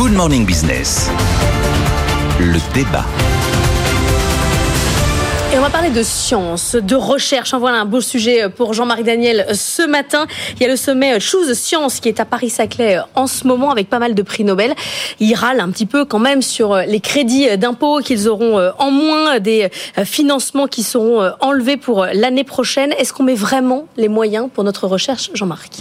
Good Morning Business. Le débat. On va parler de science, de recherche. Voilà un beau sujet pour Jean-Marie Daniel ce matin. Il y a le sommet Choose Science qui est à Paris-Saclay en ce moment avec pas mal de prix Nobel. Il râle un petit peu quand même sur les crédits d'impôt qu'ils auront en moins, des financements qui seront enlevés pour l'année prochaine. Est-ce qu'on met vraiment les moyens pour notre recherche, Jean-Marc?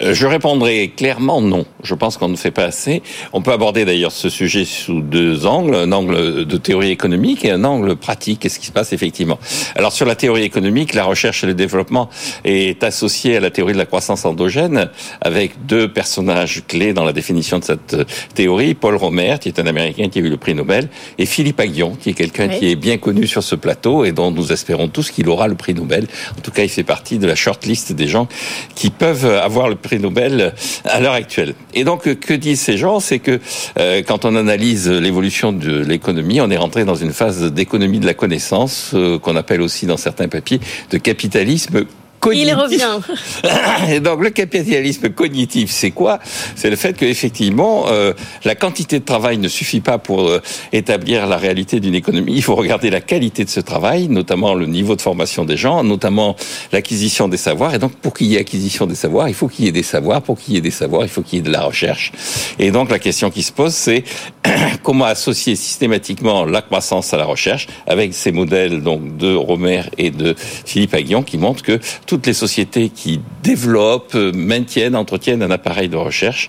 Euh, Je répondrai clairement non. Je pense qu'on ne fait pas assez. On peut aborder d'ailleurs ce sujet sous deux angles, un angle de théorie économique et un angle pratique. Qu'est-ce qui se passe effectivement? Alors sur la théorie économique, la recherche et le développement est associé à la théorie de la croissance endogène avec deux personnages clés dans la définition de cette théorie. Paul Romer, qui est un Américain qui a eu le prix Nobel, et Philippe Aguillon, qui est quelqu'un qui est bien connu sur ce plateau et dont nous espérons tous qu'il aura le prix Nobel. En tout cas, il fait partie de la shortlist des gens qui peuvent avoir le prix Nobel à l'heure actuelle. Et donc, que disent ces gens? C'est que euh, quand on analyse l'évolution de l'économie, on est rentré dans une phase d'économie de la connaissance qu'on appelle aussi dans certains papiers de capitalisme il revient. Et donc le capitalisme cognitif, c'est quoi? C'est le fait que effectivement euh, la quantité de travail ne suffit pas pour euh, établir la réalité d'une économie. Il faut regarder la qualité de ce travail, notamment le niveau de formation des gens, notamment l'acquisition des savoirs. Et donc pour qu'il y ait acquisition des savoirs, il faut qu'il y ait des savoirs. Pour qu'il y ait des savoirs, il faut qu'il y ait de la recherche. Et donc la question qui se pose, c'est comment associer systématiquement la croissance à la recherche avec ces modèles donc de Romer et de Philippe Aguillon qui montrent que toutes les sociétés qui développent, maintiennent, entretiennent un appareil de recherche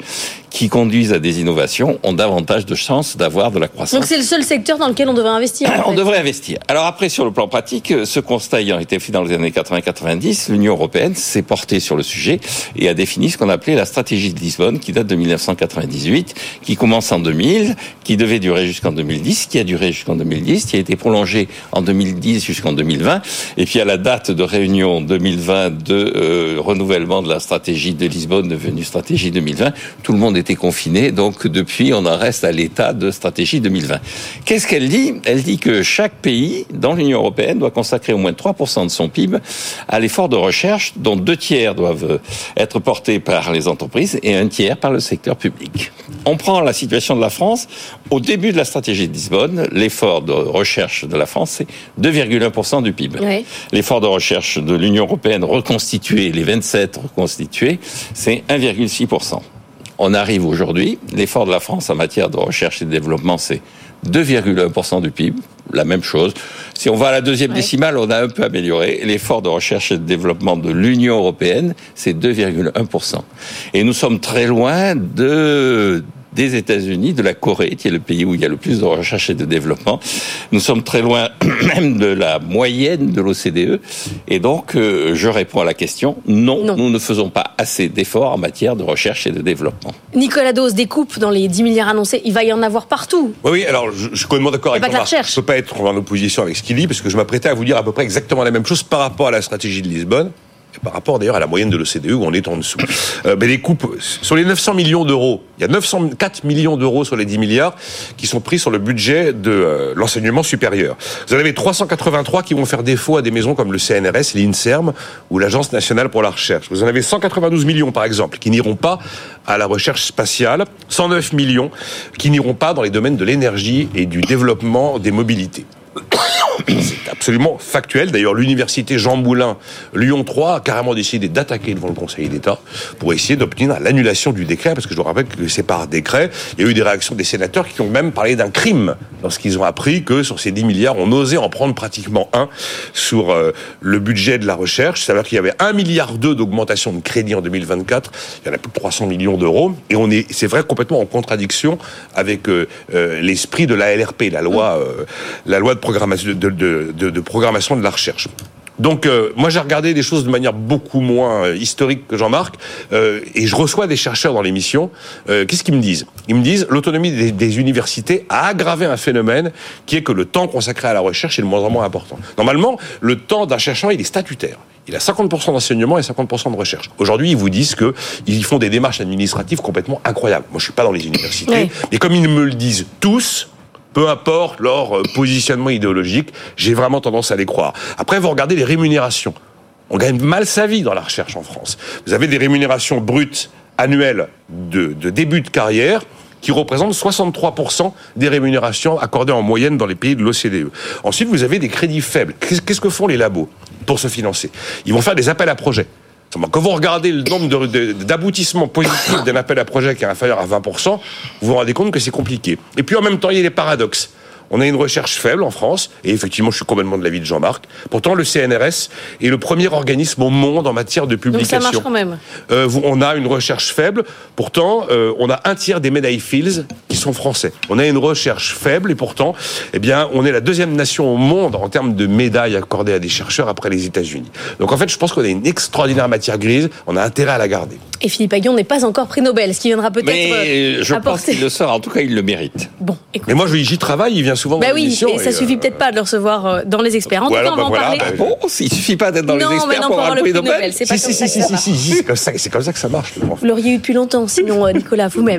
qui conduisent à des innovations ont davantage de chances d'avoir de la croissance. Donc c'est le seul secteur dans lequel on devrait investir. on devrait investir. Alors après, sur le plan pratique, ce constat ayant été fait dans les années 80-90, l'Union européenne s'est portée sur le sujet et a défini ce qu'on appelait la stratégie de Lisbonne, qui date de 1998, qui commence en 2000, qui devait durer jusqu'en 2010, qui a duré jusqu'en 2010, qui a été prolongée en 2010 jusqu'en 2020, et puis à la date de réunion 2020 de euh, renouvellement de la stratégie de Lisbonne devenue stratégie 2020, tout le monde été confiné, donc depuis, on en reste à l'état de stratégie 2020. Qu'est-ce qu'elle dit? Elle dit que chaque pays dans l'Union européenne doit consacrer au moins 3% de son PIB à l'effort de recherche, dont deux tiers doivent être portés par les entreprises et un tiers par le secteur public. On prend la situation de la France. Au début de la stratégie de Lisbonne, l'effort de recherche de la France, c'est 2,1% du PIB. L'effort de recherche de l'Union européenne reconstitué, les 27 reconstitués, c'est 1,6%. On arrive aujourd'hui, l'effort de la France en matière de recherche et de développement, c'est 2,1% du PIB, la même chose. Si on va à la deuxième décimale, on a un peu amélioré. L'effort de recherche et de développement de l'Union européenne, c'est 2,1%. Et nous sommes très loin de des États-Unis, de la Corée, qui est le pays où il y a le plus de recherche et de développement. Nous sommes très loin même de la moyenne de l'OCDE. Et donc, euh, je réponds à la question, non, nous ne faisons pas assez d'efforts en matière de recherche et de développement. Nicolas Dose, des coupes dans les 10 milliards annoncés, il va y en avoir partout. Oui, alors je, suis complètement d'accord avec toi. Je ne peux pas être en opposition avec ce qu'il dit, parce que je m'apprêtais à vous dire à peu près exactement la même chose par rapport à la stratégie de Lisbonne par rapport d'ailleurs à la moyenne de l'OCDE où on est en dessous. Euh, mais les coupes, sur les 900 millions d'euros, il y a 904 millions d'euros sur les 10 milliards qui sont pris sur le budget de euh, l'enseignement supérieur. Vous en avez 383 qui vont faire défaut à des maisons comme le CNRS, l'INSERM ou l'Agence nationale pour la recherche. Vous en avez 192 millions par exemple qui n'iront pas à la recherche spatiale, 109 millions qui n'iront pas dans les domaines de l'énergie et du développement des mobilités. C'est absolument factuel. D'ailleurs, l'université Jean Moulin, Lyon 3, a carrément décidé d'attaquer devant le Conseil d'État pour essayer d'obtenir l'annulation du décret, parce que je vous rappelle que c'est par décret. Il y a eu des réactions des sénateurs qui ont même parlé d'un crime lorsqu'ils ont appris que sur ces 10 milliards, on osait en prendre pratiquement un sur euh, le budget de la recherche. C'est-à-dire qu'il y avait 1 milliard d'augmentation de crédit en 2024. Il y en a plus de 300 millions d'euros. Et on est, c'est vrai, complètement en contradiction avec euh, euh, l'esprit de la LRP, la loi, la loi de programmation de de, programmation de la recherche. Donc euh, moi j'ai regardé des choses de manière beaucoup moins euh, historique que Jean-Marc euh, et je reçois des chercheurs dans l'émission. Qu'est-ce qu'ils me disent? Ils me disent l'autonomie des, des, universités a aggravé un phénomène qui est que le temps consacré à la recherche est de moins en moins important. Normalement, le temps d'un chercheur il est statutaire. Il a 50% d'enseignement et 50% de recherche. Aujourd'hui, ils vous disent qu'ils font des démarches administratives complètement incroyables. Moi, je suis pas dans les universités, mais comme ils me le disent tous, peu importe leur euh, positionnement idéologique, j'ai vraiment tendance à les croire. Après, vous regardez les rémunérations. On gagne mal sa vie dans la recherche en France. Vous avez des rémunérations brutes annuelles de, début de carrière qui représente 63% des rémunérations accordées en moyenne dans les pays de l'OCDE. Ensuite, vous avez des crédits faibles. Qu'est-ce que font les labos pour se financer? Ils vont faire des appels à projets. Quand vous regardez le nombre d'aboutissements positifs d'un appel à projet qui est inférieur à 20%, vous vous rendez compte que c'est compliqué. Et puis en même temps, il y a les paradoxes. On a une recherche faible en France, et effectivement, je suis complètement de l'avis de Jean-Marc. Pourtant, le CNRS est le premier organisme au monde en matière de publication. Donc ça marche quand même. Euh, on a une recherche faible. Pourtant, euh, on a un tiers des médailles Fields sont français. On a une recherche faible, et pourtant, eh bien, on est la deuxième nation au monde en termes de médailles accordées à des chercheurs après les États-Unis. Donc en fait, je pense qu'on a une extraordinaire matière grise. On a intérêt à la garder. Et Philippe Aguillon n'est pas encore prix Nobel, ce qui viendra peut-être. Mais je pense qu'il le sera. En tout cas, il le mérite. Bon, écoute. Mais moi, j'y travaille. Il vient souvent. Bah oui, et ça suffit peut-être pas de le recevoir euh, dans les experts. En tout cas, on va en parler. bon, il suffit pas d'être dans les experts pour avoir le prix Nobel. C'est pas ça comme ça que ça marche. Vous l'auriez eu depuis longtemps, sinon, Nicolas, vous-même.